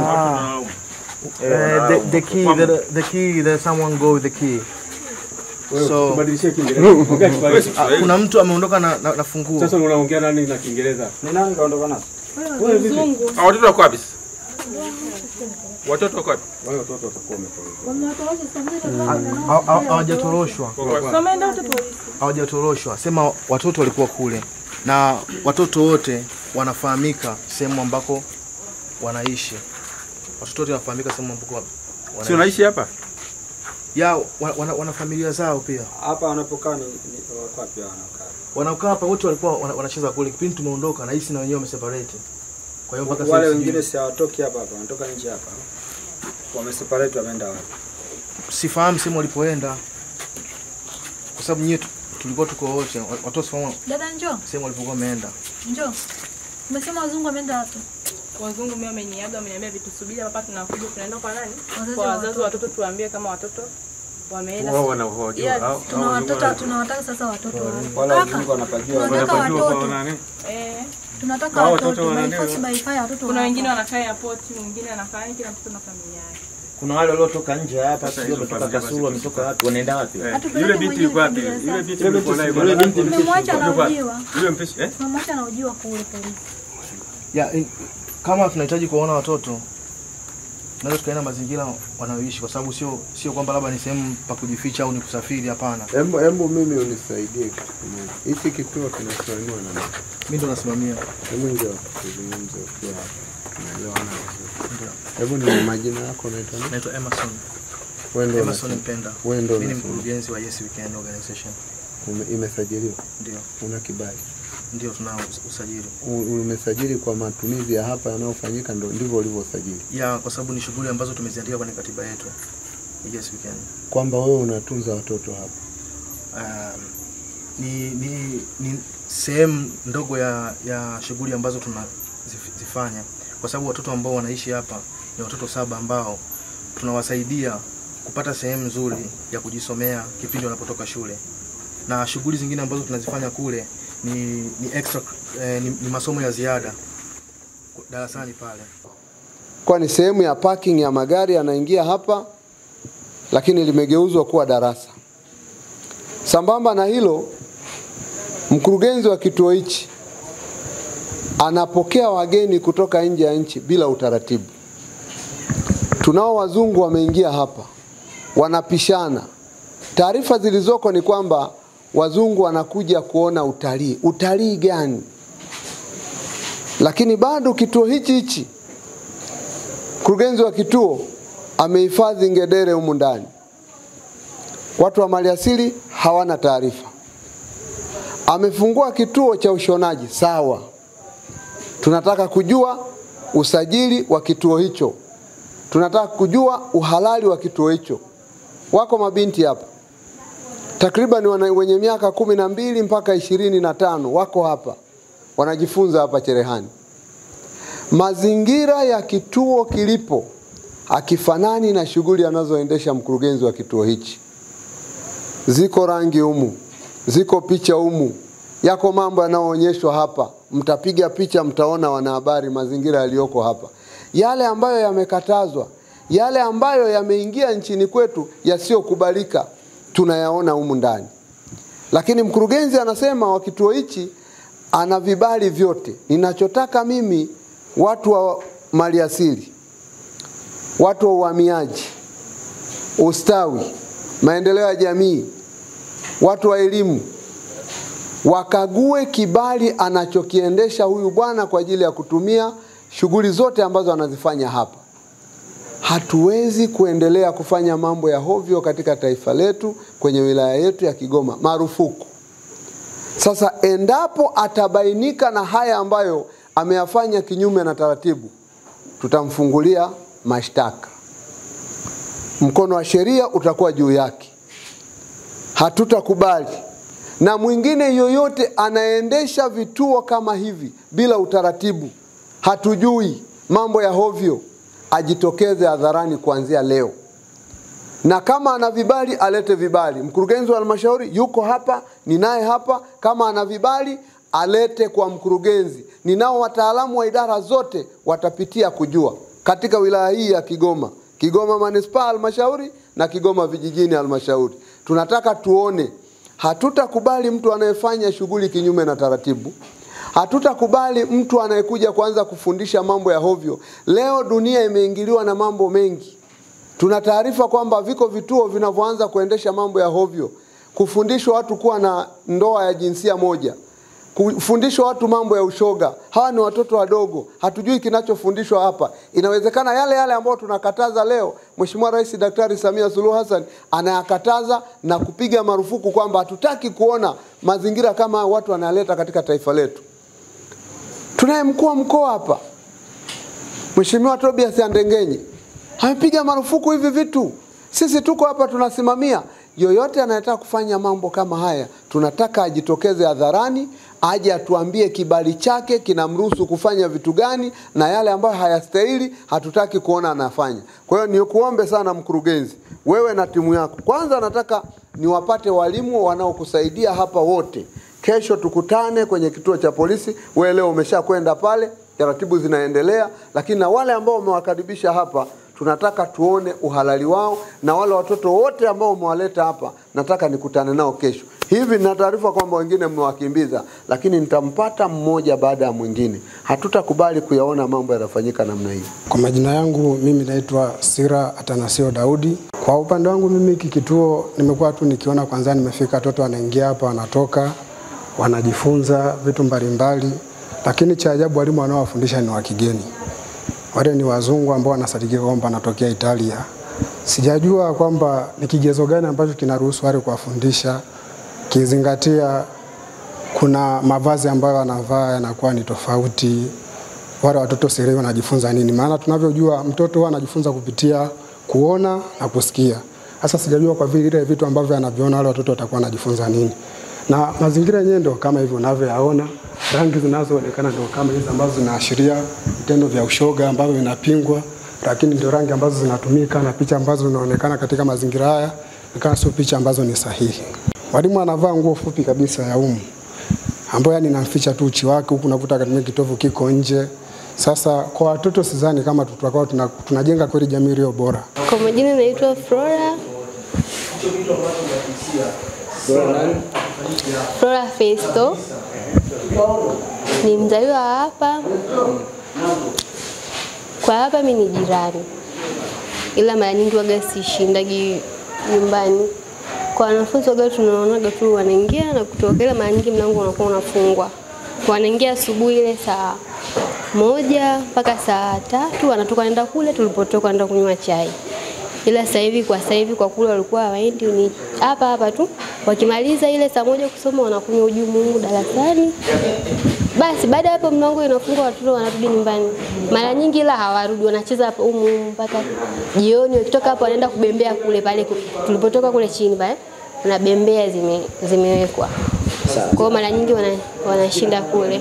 Ah. Uh, the, key, the, key, someone go with the key. So, ah, kuna mtu ameondoka na, na, funguo. Sasa unaongea nani na Kiingereza? Ni nani kaondoka nazo? Ah, watoto wako wapi? Watoto wako wapi? Wale watoto watakuwa ha- Hawajatoroshwa, hawajatoroshwa. Sema watoto walikuwa kule na watoto wote wanafahamika sehemu ambako wanaishi. Watoto wote wanafahamika sehemu ambako wanaishi. Si unaishi hapa? Ya, wana, wana, wana familia zao pia. Hapa wanapokaa ni ni wako wapi wanakaa? Wanakaa hapa wote walikuwa wana- wanacheza kule. Kipindi tumeondoka na hisi na wenyewe wameseparate. Kwa hiyo mpaka Wale wengine si hawatoki hapa hapa, wanatoka nje hapa. Wameseparate wameenda wapi? sifahamu sehemu walipoenda, kwa sababu nyie tu- tulikuwa tuko wote, watu watoto sifahamu Dada njoo, sehemu walipokuwa wameenda. njoo. Umesema wazungu wameenda wapi? Wazungu mimi wameniaga, wameniambia vitu subiri hapa tunakuja tunaenda kwa nani? Wazazi Kwa wazazi watoto. tuambie kama watoto wameenda. Wao wanahoji. Yeah, Tuna watoto, tunawataka sasa watoto wapi? Wazungu wanapajua tunataka watoto. Eh, Tunataka watoto watoto. By force by fire watoto. kuna wengine wanakaa airport, mwingine anakaa kila mtoto na familia yake. Kuna wale waliotoka nje hapa, sio wametoka Kasulu, wametoka wapi, wanaenda wapi? Eh, Yule binti yuko wapi? Yule binti yuko naye Yule binti Tumemwacha anaujiwa. Yule mpishi eh? Tumemwacha anaujiwa kule polisi. Ya, kama tunahitaji kuwaona watoto tunaweza tukaenda mazingira wanayoishi, kwa sababu sio sio kwamba labda ni sehemu pa kujificha au ni kusafiri. Hapana, Hebu hebu mimi unisaidie kitu kimoja. Hichi kituo kinasimamiwa na nani? mimi ndo nasimamia. Hebu njoo tuzungumze ukiwa tunaelewana vizuri. Hebu ni majina yako unaitwa nani? Naitwa Emerson Wewe Emerson. Mpenda. Wewe ndio Mimi mkurugenzi wa Yes Weekend Organization. Imesajiliwa. Ndio, Una kibali. ndio tuna usajili. Umesajili kwa matumizi ya hapa yanayofanyika ndio ndivyo ulivyosajili. Ya, kwa sababu ni shughuli ambazo tumeziandika kwenye katiba yetu. Yes Weekend. Kwamba wewe unatunza watoto hapa. um, ni, ni, ni sehemu ndogo ya, ya shughuli ambazo tunazifanya kwa sababu watoto ambao wanaishi hapa ni watoto saba ambao tunawasaidia kupata sehemu nzuri ya kujisomea kipindi wanapotoka shule, na shughuli zingine ambazo tunazifanya kule ni, ni extra eh, ni, ni masomo ya ziada darasani pale. Kwa ni sehemu ya parking ya magari yanaingia hapa lakini limegeuzwa kuwa darasa. Sambamba na hilo, mkurugenzi wa kituo hichi anapokea wageni kutoka nje ya nchi bila utaratibu. Tunao wazungu wameingia hapa, wanapishana. Taarifa zilizoko ni kwamba wazungu wanakuja kuona utalii. Utalii gani? Lakini bado kituo hichi hichi mkurugenzi wa kituo amehifadhi ngedere humu ndani. Watu wa maliasili hawana taarifa. Amefungua kituo cha ushonaji, sawa. Tunataka kujua usajili wa kituo hicho, tunataka kujua uhalali wa kituo hicho. Wako mabinti hapa takriban wenye miaka kumi na mbili mpaka ishirini na tano wako hapa wanajifunza hapa cherehani mazingira ya kituo kilipo akifanani na shughuli anazoendesha mkurugenzi wa kituo hichi. Ziko rangi humu, ziko picha humu, yako mambo yanayoonyeshwa hapa. Mtapiga picha, mtaona wanahabari mazingira yaliyoko hapa, yale ambayo yamekatazwa, yale ambayo yameingia nchini kwetu yasiyokubalika, tunayaona humu ndani. Lakini mkurugenzi anasema wa kituo hichi ana vibali vyote. Ninachotaka mimi watu wa maliasili, watu wa uhamiaji, ustawi, maendeleo ya jamii, watu wa elimu wakague kibali anachokiendesha huyu bwana kwa ajili ya kutumia shughuli zote ambazo anazifanya hapa. Hatuwezi kuendelea kufanya mambo ya hovyo katika taifa letu, kwenye wilaya yetu ya Kigoma, marufuku. Sasa endapo atabainika na haya ambayo ameyafanya kinyume na taratibu, tutamfungulia mashtaka. Mkono wa sheria utakuwa juu yake, hatutakubali. Na mwingine yoyote anaendesha vituo kama hivi bila utaratibu, hatujui mambo ya hovyo, ajitokeze hadharani kuanzia leo na kama ana vibali alete vibali. Mkurugenzi wa halmashauri yuko hapa, ninaye hapa. Kama ana vibali alete kwa mkurugenzi. Ninao wataalamu wa idara zote watapitia kujua katika wilaya hii ya Kigoma, Kigoma manispaa halmashauri na Kigoma vijijini halmashauri. Tunataka tuone, hatutakubali mtu anayefanya shughuli kinyume na taratibu. Hatutakubali mtu anayekuja kuanza kufundisha mambo ya hovyo. Leo dunia imeingiliwa na mambo mengi. Tuna taarifa kwamba viko vituo vinavyoanza kuendesha mambo ya hovyo, kufundishwa watu kuwa na ndoa ya jinsia moja, kufundishwa watu mambo ya ushoga. Hawa ni watoto wadogo, hatujui kinachofundishwa hapa. Inawezekana yale yale ambayo tunakataza leo, Mheshimiwa Rais Daktari Samia Suluhu Hassan anayakataza na kupiga marufuku kwamba hatutaki kuona mazingira kama watu wanaleta katika taifa letu. Tunaye mkuu wa mkoa hapa, Mheshimiwa Tobias Andengenye amepiga marufuku hivi vitu. Sisi tuko hapa tunasimamia. Yoyote anayetaka kufanya mambo kama haya, tunataka ajitokeze hadharani, aje atuambie kibali chake kinamruhusu kufanya vitu gani, na yale ambayo hayastahili hatutaki kuona anafanya. Kwa hiyo nikuombe sana mkurugenzi, wewe na timu yako, kwanza nataka niwapate walimu wanaokusaidia hapa wote. Kesho tukutane kwenye kituo cha polisi. Wewe leo umesha kwenda pale, taratibu zinaendelea, lakini na wale ambao umewakaribisha hapa tunataka tuone uhalali wao, na wale watoto wote ambao umewaleta hapa nataka nikutane nao kesho. Hivi nina taarifa kwamba wengine mmewakimbiza, lakini nitampata mmoja baada ya mwingine. Hatutakubali kuyaona mambo yanafanyika namna hii. Kwa majina yangu mimi naitwa Sira Atanasio Daudi. Kwa upande wangu mimi hiki kituo nimekuwa tu nikiona kwanza, nimefika watoto wanaingia hapa, wanatoka, wanajifunza vitu mbalimbali, lakini cha ajabu walimu wanaowafundisha ni wa kigeni. Wale ni wazungu ambao wanasadikika kwamba wanatokea Italia. Sijajua kwamba ni kigezo gani ambacho kinaruhusu wale kuwafundisha, kizingatia kuna mavazi ambayo wanavaa yanakuwa ni tofauti. Wale watoto sielewi wanajifunza nini, maana tunavyojua mtoto huwa anajifunza kupitia kuona na kusikia. Sasa sijajua kwa vile vitu ambavyo anaviona wale watoto watakuwa wanajifunza nini, na mazingira yenyewe ndio kama hivyo unavyoyaona, rangi zinazoonekana ndio kama hizi ambazo zinaashiria vitendo vya ushoga ambavyo vinapingwa, lakini ndio rangi ambazo zinatumika na picha ambazo zinaonekana katika mazingira haya kama sio picha ambazo ni sahihi. Mwalimu anavaa nguo fupi kabisa ya umu ambayo yani inamficha tu uchi wake, huku unakuta katika kitovu kiko nje. Sasa kwa watoto sidhani kama tutakuwa tuna, tunajenga kweli jamii iliyo bora. Kwa majina naitwa Flora. Flora Festo. Ni mzaliwa wa hapa. Kwa hapa mi ni jirani, ila mara nyingi waga sishindagi nyumbani. Kwa wanafunzi waga tunaonaga tu wanaingia na kutoka, ila mara nyingi mlango unakuwa unafungwa. Wanaingia asubuhi ile saa moja mpaka saa tatu wanatoka naenda kule tulipotoka naenda kunywa chai. Ila sasa hivi kwa sasa hivi kwa kule walikuwa hawaendi, ni hapa hapa tu. Wakimaliza ile saa moja kusoma wanakunywa uji Mungu darasani. Basi baada ya hapo mlango inafungwa, watoto wanarudi nyumbani. Mara nyingi ila hawarudi, wanacheza hapo humu mpaka jioni. Wakitoka hapo wanaenda kubembea kule pale tulipotoka kule chini pale, na bembea zime, zimewekwa. Kwa hiyo mara nyingi wana, wanashinda kule.